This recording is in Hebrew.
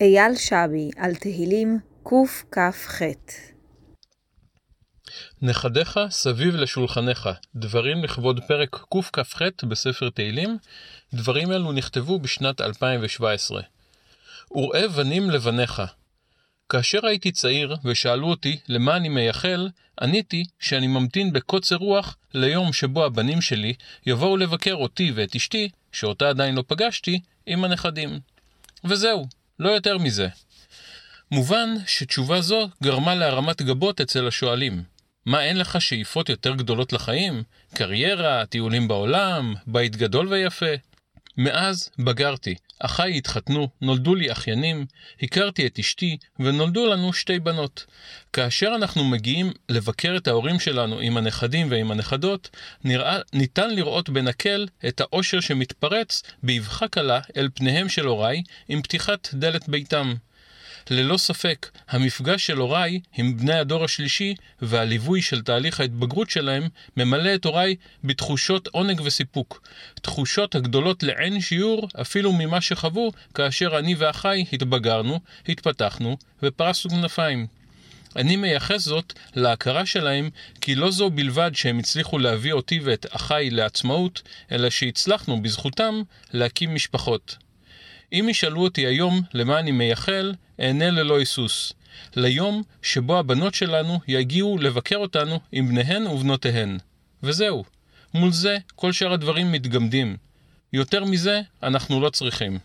אייל שבי על תהילים קכ"ח נכדיך סביב לשולחנך, דברים לכבוד פרק קכ"ח בספר תהילים, דברים אלו נכתבו בשנת 2017. וראה בנים לבניך. כאשר הייתי צעיר ושאלו אותי למה אני מייחל, עניתי שאני ממתין בקוצר רוח ליום שבו הבנים שלי יבואו לבקר אותי ואת אשתי, שאותה עדיין לא פגשתי, עם הנכדים. וזהו, לא יותר מזה. מובן שתשובה זו גרמה להרמת גבות אצל השואלים. מה אין לך שאיפות יותר גדולות לחיים? קריירה, טיולים בעולם, בית גדול ויפה? מאז בגרתי, אחיי התחתנו, נולדו לי אחיינים, הכרתי את אשתי, ונולדו לנו שתי בנות. כאשר אנחנו מגיעים לבקר את ההורים שלנו עם הנכדים ועם הנכדות, נראה, ניתן לראות בנקל את האושר שמתפרץ באבחה קלה אל פניהם של הוריי עם פתיחת דלת ביתם. ללא ספק, המפגש של הוריי עם בני הדור השלישי והליווי של תהליך ההתבגרות שלהם ממלא את הוריי בתחושות עונג וסיפוק. תחושות הגדולות לאין שיעור אפילו ממה שחוו כאשר אני ואחיי התבגרנו, התפתחנו ופרסנו כנפיים. אני מייחס זאת להכרה שלהם כי לא זו בלבד שהם הצליחו להביא אותי ואת אחיי לעצמאות, אלא שהצלחנו בזכותם להקים משפחות. אם ישאלו אותי היום למה אני מייחל, אענה ללא היסוס. ליום שבו הבנות שלנו יגיעו לבקר אותנו עם בניהן ובנותיהן. וזהו. מול זה כל שאר הדברים מתגמדים. יותר מזה אנחנו לא צריכים.